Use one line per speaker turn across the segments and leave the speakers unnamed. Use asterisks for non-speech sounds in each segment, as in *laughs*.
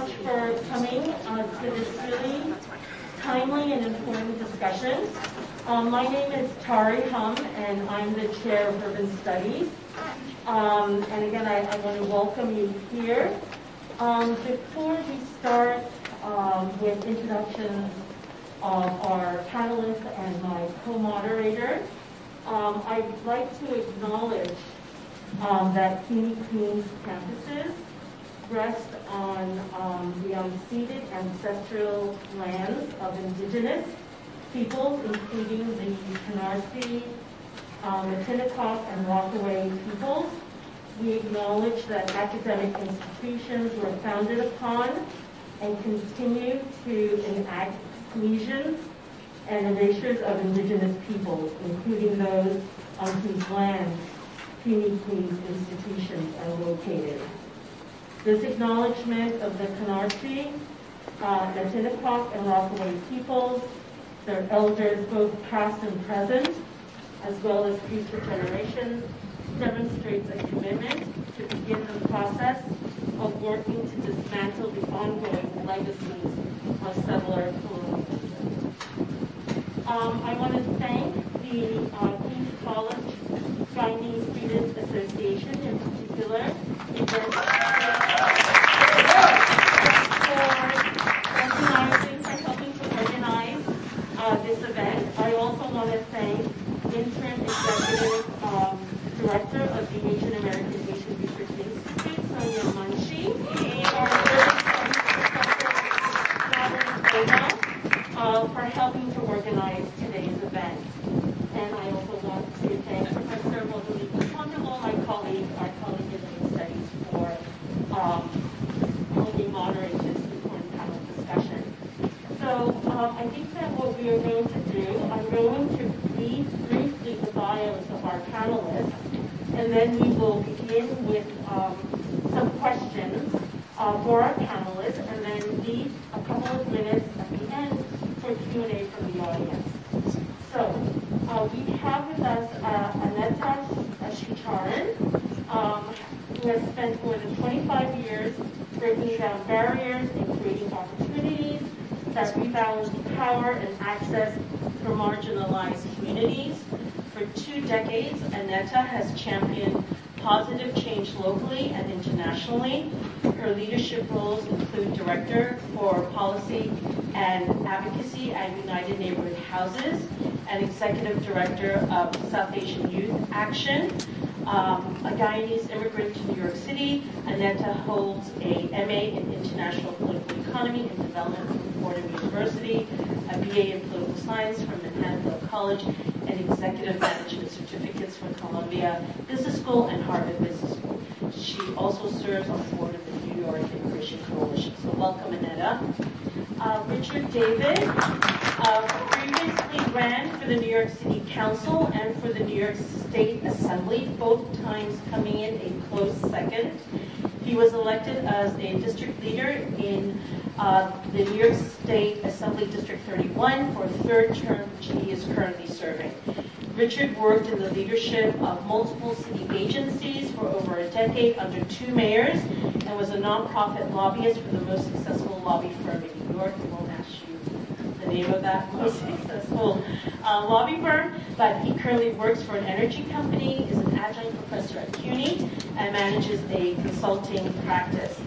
much for coming uh, to this really timely and important discussion. Um, my name is Tarry Hum, and I'm the chair of Urban Studies. Um, and again, I, I, want to welcome you here. Um, before we start um, with introductions of our panelists and my co-moderator, um, I'd like to acknowledge um, that CUNY Queens campuses rest on um, the unceded ancestral lands of indigenous peoples, including the Canarsie, um, Matinecock, and Rockaway peoples. We acknowledge that academic institutions were founded upon and continue to enact exclusions and erasures of indigenous peoples, including those on whose lands CUNY Queens institutions are located. This acknowledgement of the Canarsie, uh, Matinecock, and Rockaway peoples, their elders both past and present, as well as future generations, demonstrates a commitment to begin the process of working to dismantle the ongoing legacies of settler colonialism. Um, I want to thank the uh, Queens College Guyanese Students Association in particular for organizing, for helping to organize uh, this event. I also want to thank interim executive um, director of the Asian American Asian Research Institute, Soniya Munshi, and uh, for helping to organize today's event. And I also want to thank Professor Rodolfo Ponderlo, my colleague, our colleague in the studies, for um, helping moderate this important panel discussion. So um, I think that what we are going to do, I'm going to read briefly the bios of our panelists, and then we will begin with um, some questions uh, for our panelists, and then leave a couple of minutes at the end for Q&A from the audience. So uh, we have with us uh, Annetta Seecharran, um, who has spent more than 25 years breaking down barriers and creating opportunities that rebalance power and access for marginalized communities. For two decades, Annetta has championed positive change locally and internationally. Her leadership roles include Director for Policy and Advocacy at United Neighborhood Houses and Executive Director of South Asian Youth Action. Um, a Guyanese immigrant to New York City, Annetta holds a MA in International Political Economy and Development from Fordham University, a BA in Political Science from Manhattan College, and Executive Management Certificates from Columbia Business School and Harvard Business School. She also serves on the board of the New York Immigration Coalition. So welcome, Annetta. Uh, Richard David uh, previously ran for the New York City Council and for the New York State Assembly, both times coming in a close second. He was elected as a district leader in uh, the New York State Assembly District 31 for a third term, which he is currently serving. Richard worked in the leadership of multiple city agencies for over a decade under two mayors and was a nonprofit lobbyist for the most successful lobby firm in New York. I won't ask you the name of that most successful uh, lobby firm, but he currently works for an energy company, is an adjunct professor at CUNY, and manages a consulting practice.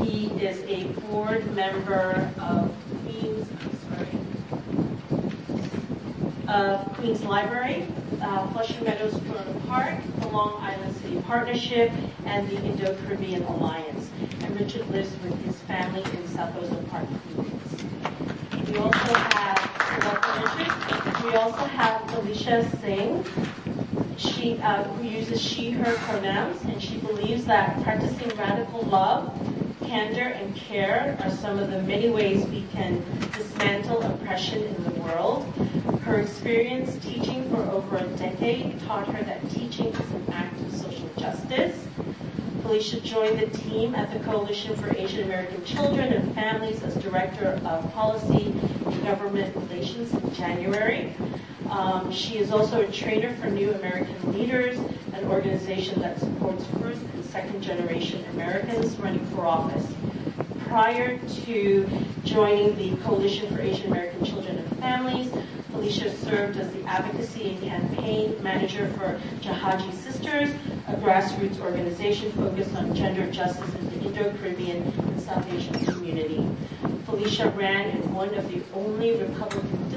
He is a board member of Queens, sorry, of Queens Library, uh, Flushing Meadows Corona Park, the Long Island City Partnership, and the Indo-Caribbean Alliance. And Richard lives with his family in South Ozone Park, Queens. We also have, we also have Felicia Singh, she, uh, who uses she, her pronouns, and she believes that practicing radical love candor and care are some of the many ways we can dismantle oppression in the world. Her experience teaching for over a decade taught her that teaching is an act of social justice. Felicia joined the team at the Coalition for Asian American Children and Families as Director of Policy and Government Relations in January. Um, she is also a trainer for New American Leaders, an organization that supports first and second generation Americans running for office. prior to joining the Coalition for Asian American Children and Families, Felicia served as the advocacy and campaign manager for Jahajee Sisters, a grassroots organization focused on gender justice in the Indo-Caribbean and South Asian community. Felicia ran in one of the only Republican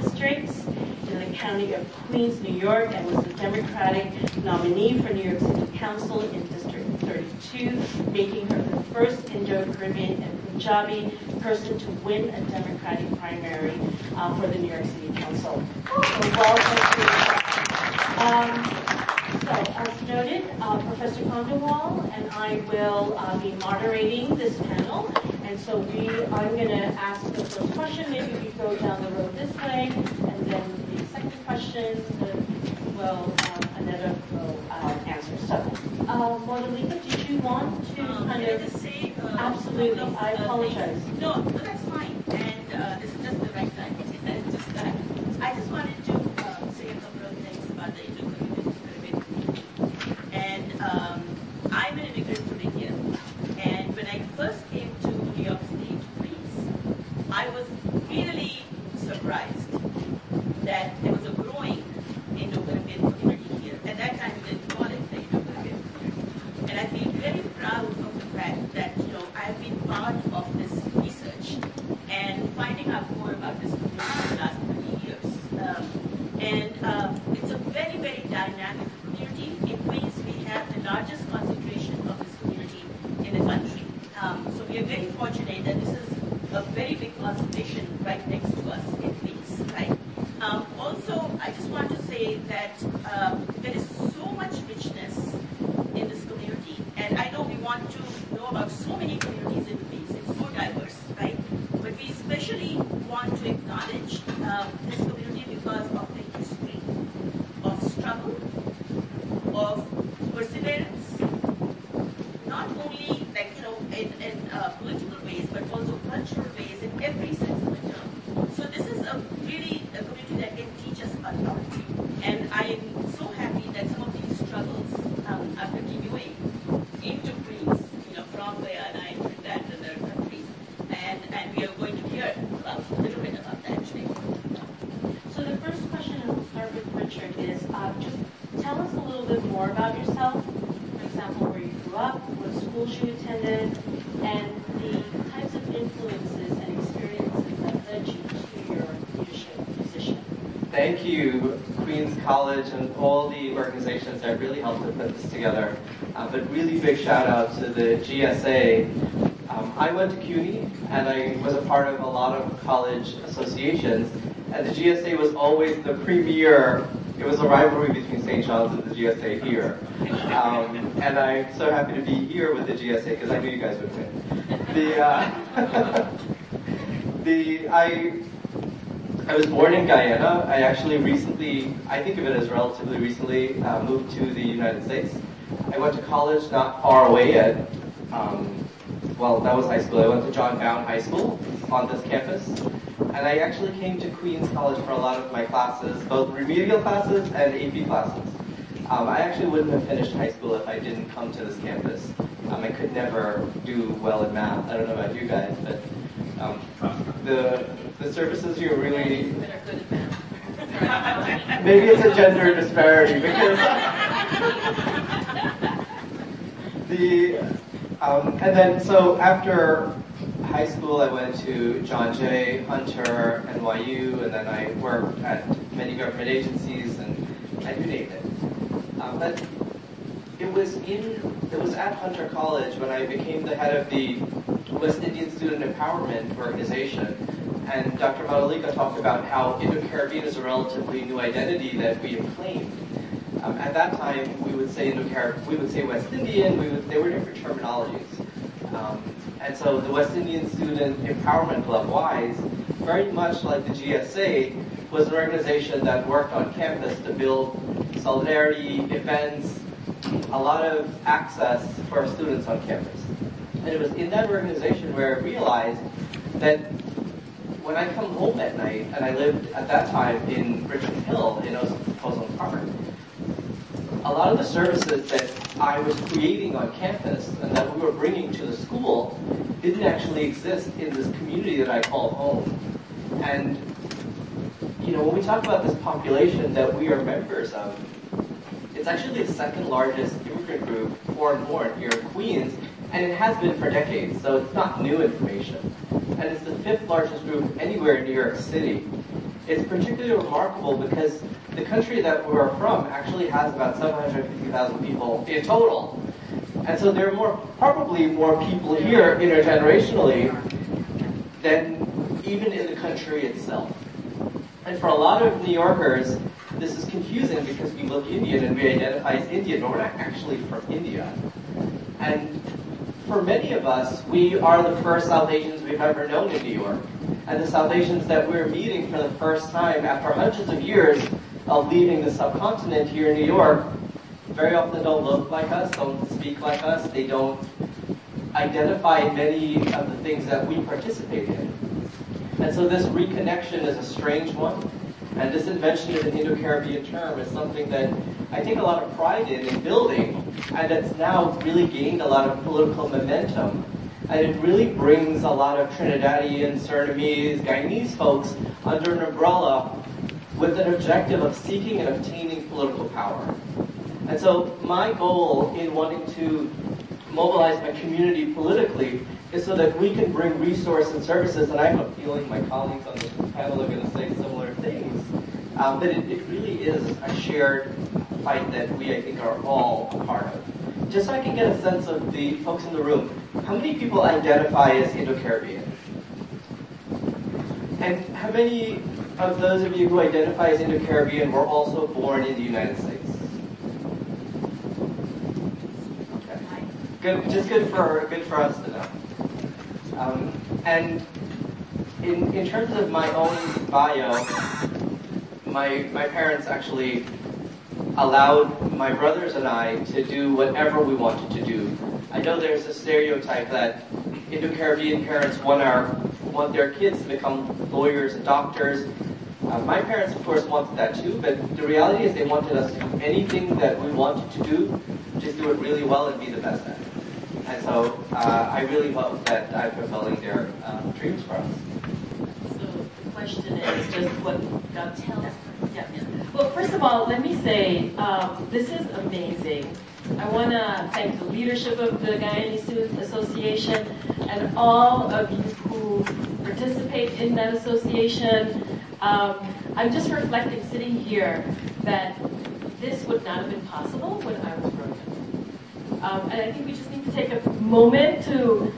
county of Queens, New York, and was the Democratic nominee for New York City Council in District 32, making her the first Indo-Caribbean and Punjabi person to win a Democratic primary uh, for the New York City Council. So welcome to um, so, as noted, uh, Professor Khandelwal and I will uh, be moderating this panel. And so we, I'm going to ask the first question. Maybe we go down the road this way, and then the second question will um, Annetta will uh, answer. So, uh, Monica, did you want to
um,
kind of?
just say, uh,
absolutely. I apologize.
Things. No, no, that's fine. And uh, this is just the right time. just that. I just wanted to uh, say a couple of things about the and um, I'm an immigrant from India. And when I first came to New York City to Queens, I was really surprised that there was a growing Indo-Caribbean community here. At that time, we didn't call it the Indo-Caribbean community. And I feel very proud of the fact that, you know, I've been part of this research and finding out more about this community in the last 30 years. Um, and um, it's a very, very dynamic community. In Queens, we have the largest concentration of this community in the country. Um, so we are very fortunate that this is a very big concentration right next to us in Queens, right? Um, also, I just want to say that um, there is so much richness in this community, and I know we want to know about so many communities in Queens. It's so diverse, right? But we especially want to acknowledge um, this community because of the history of struggle, of perseverance, not only like you know in, in uh, political ways, but also cultural ways in every sense of the term. So this is a really a community that can teach us a lot, and I am so happy that some of these struggles um, are continuing into Greece, you know, from Guyana and Trinidad and other countries, and and we are going to hear about, a little bit about that today.
So the first question, and we'll start with Richard, is uh, just tell us a little bit more about yourself. For example, where you grew up, what schools you attended, and the types of influences and experiences that led you to your leadership position.
Thank you, Queens College and all the organizations that really helped to put this together. Uh, but really big shout out to the GSA. Um, I went to CUNY and I was a part of a lot of college associations. And the GSA was always the premier, it was a rivalry between St. John's and GSA here. Um, and I'm so happy to be here with the GSA because I knew you guys would win. The, uh, *laughs* the, I, I was born in Guyana. I actually recently, I think of it as relatively recently, uh, moved to the United States. I went to college not far away at, um, well, that was high school. I went to John Bowne High School on this campus. And I actually came to Queens College for a lot of my classes, both remedial classes and AP classes. Um, I actually wouldn't have finished high school if I didn't come to this campus. Um, I could never do well in math. I don't know about you guys, but um, the the services here really. *laughs* Maybe it's a gender disparity because the um, and then so after high school I went to John Jay, Hunter, NYU, and then I worked at many government agencies and I do name it. Um, but it was in it was at Hunter College when I became the head of the West Indian Student Empowerment Organization. And Dr. Madhulika talked about how Indo-Caribbean is a relatively new identity that we have claimed. Um, at that time, we would say Indo-Caribbean, we would say West Indian. We would, there were different terminologies. Um, and so the West Indian Student Empowerment Club, WISE, very much like the GSA, was an organization that worked on campus to build solidarity, events, a lot of access for students on campus. And it was in that organization where I realized that when I come home at night, and I lived at that time in Richmond Hill in Ozone Park, a lot of the services that I was creating on campus and that we were bringing to the school didn't actually exist in this community that I call home. And, you know, when we talk about this population that we are members of, it's actually the second largest immigrant group, foreign born, here in Queens, and it has been for decades, so it's not new information. And it's the fifth largest group anywhere in New York City. It's particularly remarkable because the country that we're from actually has about 750,000 people in total. And so there are more, probably more people here intergenerationally than even in the country itself. And for a lot of New Yorkers, this is confusing because we look Indian and we identify as Indian, but we're not actually from India. And for many of us, we are the first South Asians we've ever known in New York. And the South Asians that we're meeting for the first time after hundreds of years of leaving the subcontinent here in New York very often don't look like us, don't speak like us, they don't identify many of the things that we participate in. And so this reconnection is a strange one. And this invention of an Indo-Caribbean term is something that I take a lot of pride in in building, and that's now really gained a lot of political momentum. And it really brings a lot of Trinidadian, Surinamese, Guyanese folks under an umbrella with an objective of seeking and obtaining political power. And so my goal in wanting to mobilize my community politically is so that we can bring resource and services, and I have a feeling my colleagues on this panel are going to say similar things, um, but it, it really is a shared fight that we, I think, are all a part of. Just so I can get a sense of the folks in the room, how many people identify as Indo-Caribbean? And how many of those of you who identify as Indo-Caribbean were also born in the United States? Good, just good for good for us to know. Um, and in in terms of my own bio, my my parents actually allowed my brothers and I to do whatever we wanted to do. I know there's a stereotype that Indo-Caribbean parents want our want their kids to become lawyers and doctors. Uh, my parents, of course, wanted that too, but the reality is they wanted us to do anything that we wanted to do, just do it really well and be the best at it. And so uh, I really hope that I'm fulfilling their uh, dreams for us.
So the question is just what God tells. Yeah. Well, first of all, let me say um, this is amazing. I want to thank the leadership of the Guyanese Student Association and all of you who participate in that association. Um, I'm just reflecting sitting here that this would not have been possible when I was growing up. Um, and I think we just to take a moment to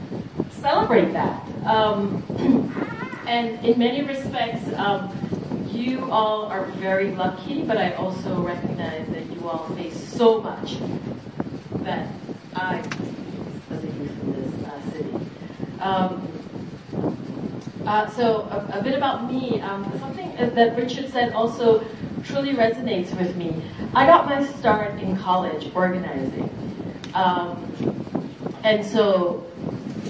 celebrate that. Um, *clears throat* and in many respects, um, you all are very lucky, but I also recognize that you all face so much that I, as a youth in this uh, city. Um, uh, so a, a, bit about me. Um, something that Richard said also truly resonates with me. I got my start in college organizing. Um, and so,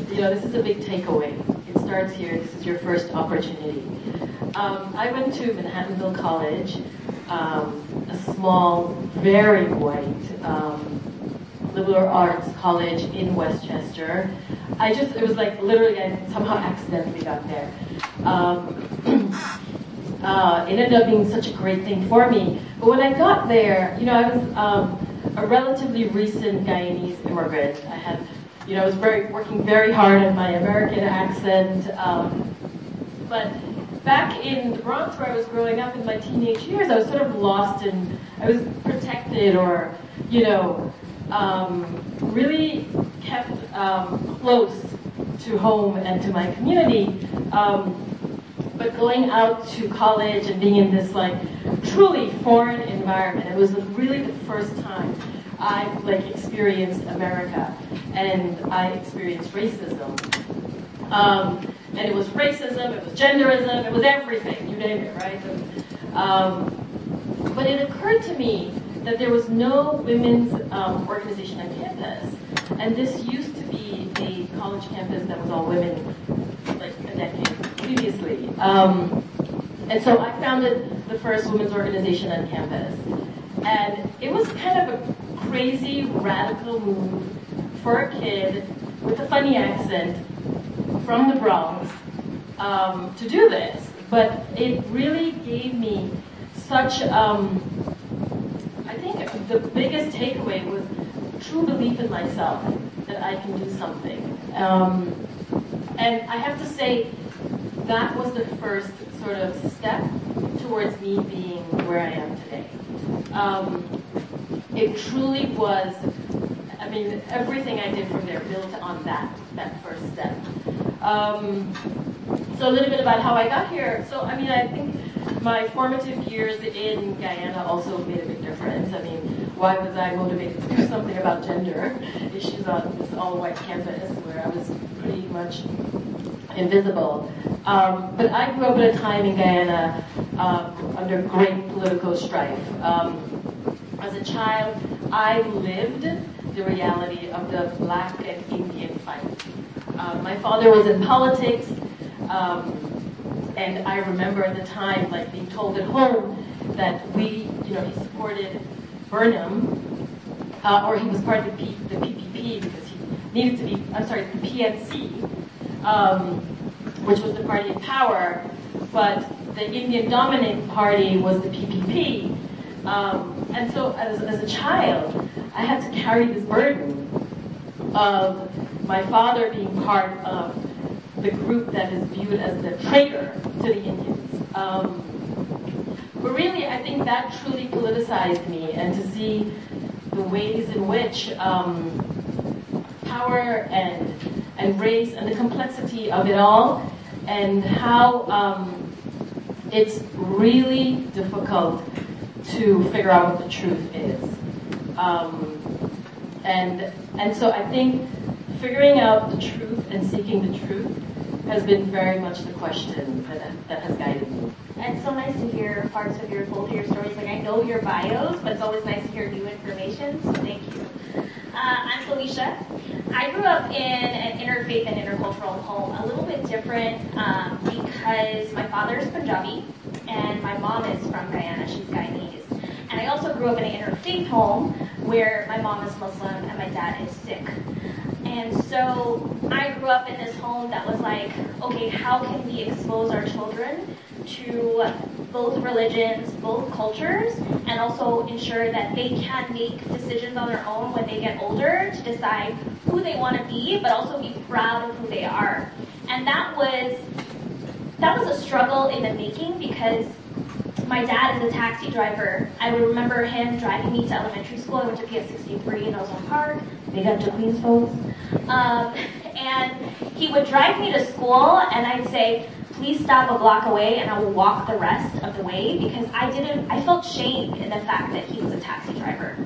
you know, this is a big takeaway. It starts here. This is your first opportunity. Um, I went to Manhattanville College, um, a small, very white um, liberal arts college in Westchester. I just, it was like literally, I somehow accidentally got there. Um, *clears throat* uh, it ended up being such a great thing for me. But when I got there, you know, I was um, a relatively recent Guyanese immigrant. I had, you know, I was very working very hard on my American accent. Um, but back in the Bronx where I was growing up in my teenage years, I was sort of lost and I was protected or, you know, um, really kept um, close to home and to my community. Um, but going out to college and being in this like truly foreign environment, it was really the first time I like experienced America and I experienced racism. Um, and it was racism, it was genderism, it was everything, you name it, right? And, um, but it occurred to me that there was no women's um, organization on campus. And this used to be a college campus that was all women, like a decade previously. Um, and so I founded the first women's organization on campus. And it was kind of a crazy, radical move for a kid with a funny accent from the Bronx um, to do this, but it really gave me such, um, I think the biggest takeaway was true belief in myself that I can do something. Um, and I have to say, that was the first sort of step towards me being where I am today. Um, it truly was, I mean, everything I did from there built on that, that first step. Um, so a little bit about how I got here. So, I mean, I think my formative years in Guyana also made a big difference. I mean, why was I motivated to do something about gender *laughs* issues on this all-white campus where I was pretty much invisible? Um, but I grew up at a time in Guyana um, under great political strife. Um, as a child, I lived the reality of the black and Indian fight. Uh, my father was in politics. Um, and I remember at the time, like being told at home that we, you know, he supported Burnham, uh, or he was part of the, P, the, PPP because he needed to be, I'm sorry, the PNC, um, which was the party in power, but the Indian dominant party was the PPP. Um, and so as, as a child, I had to carry this burden of my father being part of the group that is viewed as the traitor to the Indians. Um, but really, I think that truly politicized me, and to see the ways in which um, power and and race and the complexity of it all, and how um, it's really difficult to figure out what the truth is. Um, and and so I think figuring out the truth and seeking the truth has been very much the question that, that has guided me.
And it's so nice to hear parts of your both of your stories. Like I know your bios, but it's always nice to hear new information. So thank you. Uh, I'm Felicia. I grew up in an interfaith and intercultural home, a little bit different um, because my father is Punjabi and my mom is from Guyana. She's Guyanese. And I also grew up in an interfaith home where my mom is Muslim and my dad is Sikh. And so I grew up in this home that was like, okay, how can we expose our children to both religions, both cultures, and also ensure that they can make decisions on their own when they get older to decide who they want to be, but also be proud of who they are. And that was that was a struggle in the making because my dad is a taxi driver. I would remember him driving me to elementary school. I went to PS 63 in Ozone Park. Big up to Queens folks. Um, *laughs* and he would drive me to school, and I'd say, please stop a block away and I will walk the rest of the way because I didn't, I felt shame in the fact that he was a taxi driver.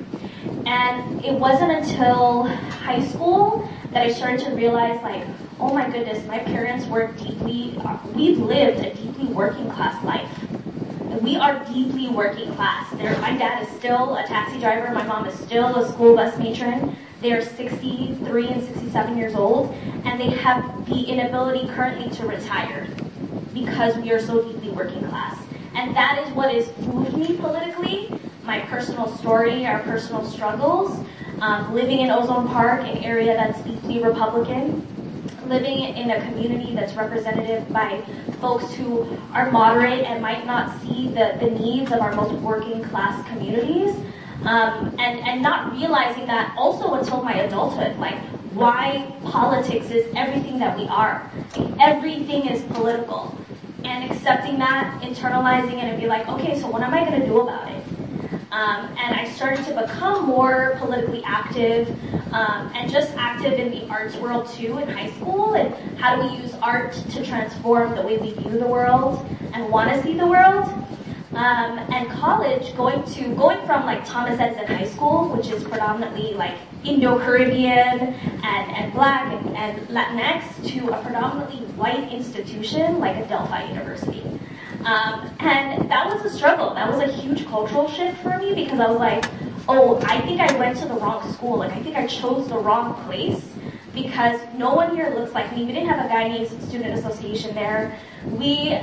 And it wasn't until high school that I started to realize like, oh my goodness, my parents were deeply, we've lived a deeply working class life. We are deeply working class. There, my dad is still a taxi driver. My mom is still a school bus matron. They're 63 and 67 years old, and they have the inability currently to retire because we are so deeply working class. And that is what has moved me politically, my personal story, our personal struggles, um, living in Ozone Park, an area that's deeply Republican, living in a community that's representative by folks who are moderate and might not see the, the needs of our most working class communities. Um, and, and not realizing that also until my adulthood, like why politics is everything that we are. Everything is political. And accepting that, internalizing it, and be like, okay, so what am I going to do about it? Um, and I started to become more politically active um, and just active in the arts world too in high school. And how do we use art to transform the way we view the world and want to see the world? Um, and college, going to going from like Thomas Edison High School, which is predominantly like Indo-Caribbean and, and Black and, and Latinx, to a predominantly white institution like Adelphi University. Um, and that was a struggle. That was a huge cultural shift for me because I was like, oh, I think I went to the wrong school. Like I think I chose the wrong place because no one here looks like me. We didn't have a Guyanese Student Association there. We,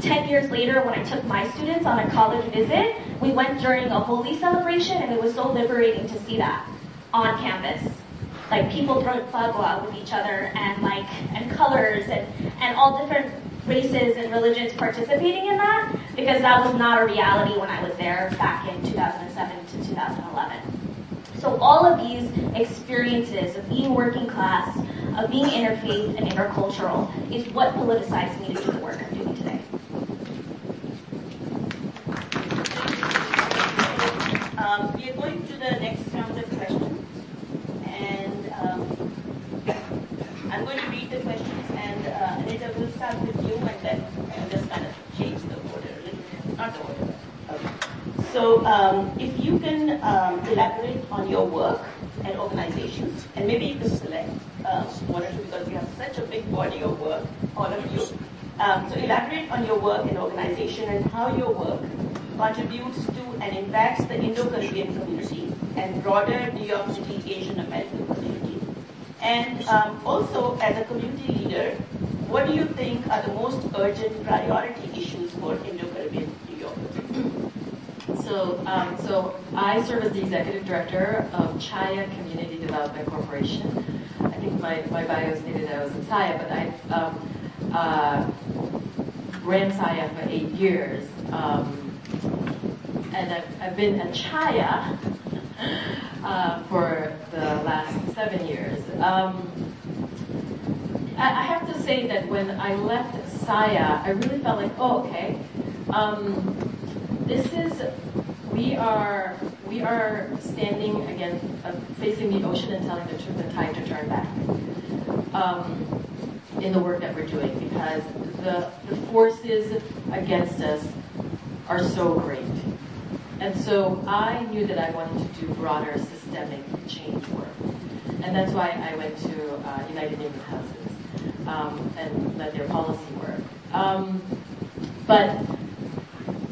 10 years later, when I took my students on a college visit, we went during a Holi celebration and it was so liberating to see that on campus. like people throwing phagwah with each other and like and colors and and all different races and religions participating in that because that was not a reality when I was there back in 2007 to 2011. So all of these experiences of being working class, of being interfaith and intercultural is what politicized me to do the work I'm doing today.
Um, we are going to the next round of questions, and um, I'm going to read the questions, and uh, Anita will start with you, and then uh, just kind of change the order a little bit, not the order. Okay. So, um, if you can um, elaborate on your work and organizations, and maybe you can select uh, one or two because you have such a big body of work, all of you. Um, so, elaborate on your work and organization and how your work contributes to and impacts the Indo-Caribbean community and broader New York City Asian American community. And um, also, as a community leader, what do you think are the most urgent priority issues for Indo-Caribbean New York? *clears throat*
So, um, so I serve as the executive director of Chhaya Community Development Corporation. I think my, my bio stated I was in Chhaya, but I um, uh, ran Chhaya for eight years. Um, and I've, I've been at Chhaya *laughs* uh, for the last seven years. Um, I, I have to say that when I left Chhaya, I really felt like, oh, okay, um, this is we are we are standing against uh, facing the ocean and telling the truth and time to turn back um, in the work that we're doing because the the forces against us are so great. And so I knew that I wanted to do broader systemic change work. And that's why I went to uh, United Neighborhood Houses um, and led their policy work. Um, but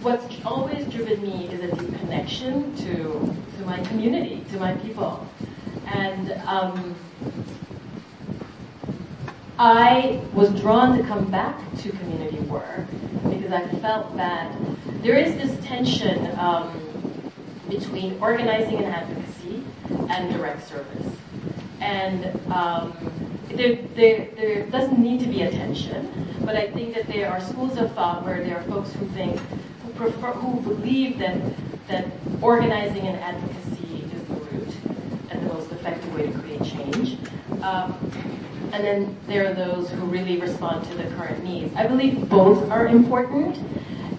what's always driven me is a deep connection to, to my community, to my people. And um, I was drawn to come back to community work because I felt that there is this tension um, between organizing and advocacy and direct service. And um, there, there, there doesn't need to be a tension, but I think that there are schools of thought where there are folks who think, who prefer, who believe that, that organizing and advocacy is the route and the most effective way to create change. Um, and then there are those who really respond to the current needs. I believe both are important,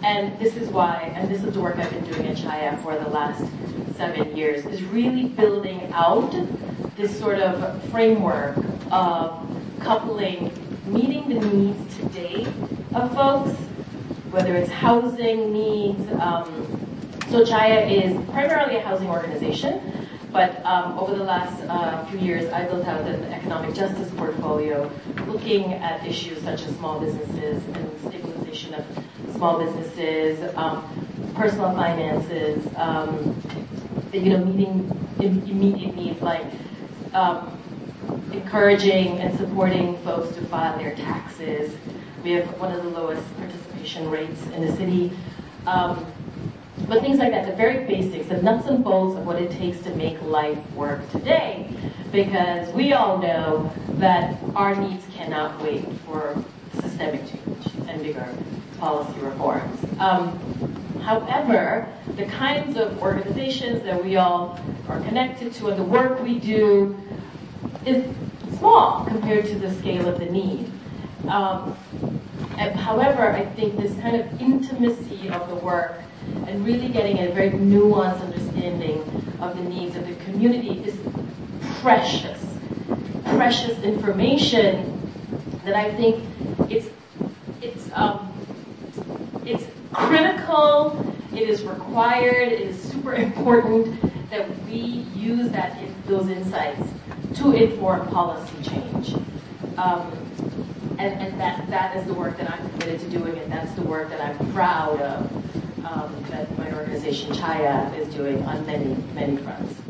and this is why, and this is the work I've been doing at Chhaya for the last seven years, is really building out this sort of framework of coupling meeting the needs today of folks, whether it's housing needs. Um, so Chhaya is primarily a housing organization, but um, over the last uh, few years, I built out an economic justice portfolio looking at issues such as small businesses and stabilization of small businesses, um, personal finances, um, you know, meeting immediate needs like um, encouraging and supporting folks to file their taxes. We have one of the lowest participation rates in the city. Um, but things like that, the very basics, the nuts and bolts of what it takes to make life work today. Because we all know that our needs cannot wait for systemic change and bigger policy reforms. Um, however, the kinds of organizations that we all are connected to and the work we do is small compared to the scale of the need. Um, however, I think this kind of intimacy of the work and really getting a very nuanced understanding of the needs of the community is precious, precious information that I think it's it's um, it's critical. It is required. It is super *laughs* important that we use that those insights to inform policy change. Um, and, and that, that is the work that I'm committed to doing, and that's the work that I'm proud of um, that my organization Chhaya is doing on many, many fronts.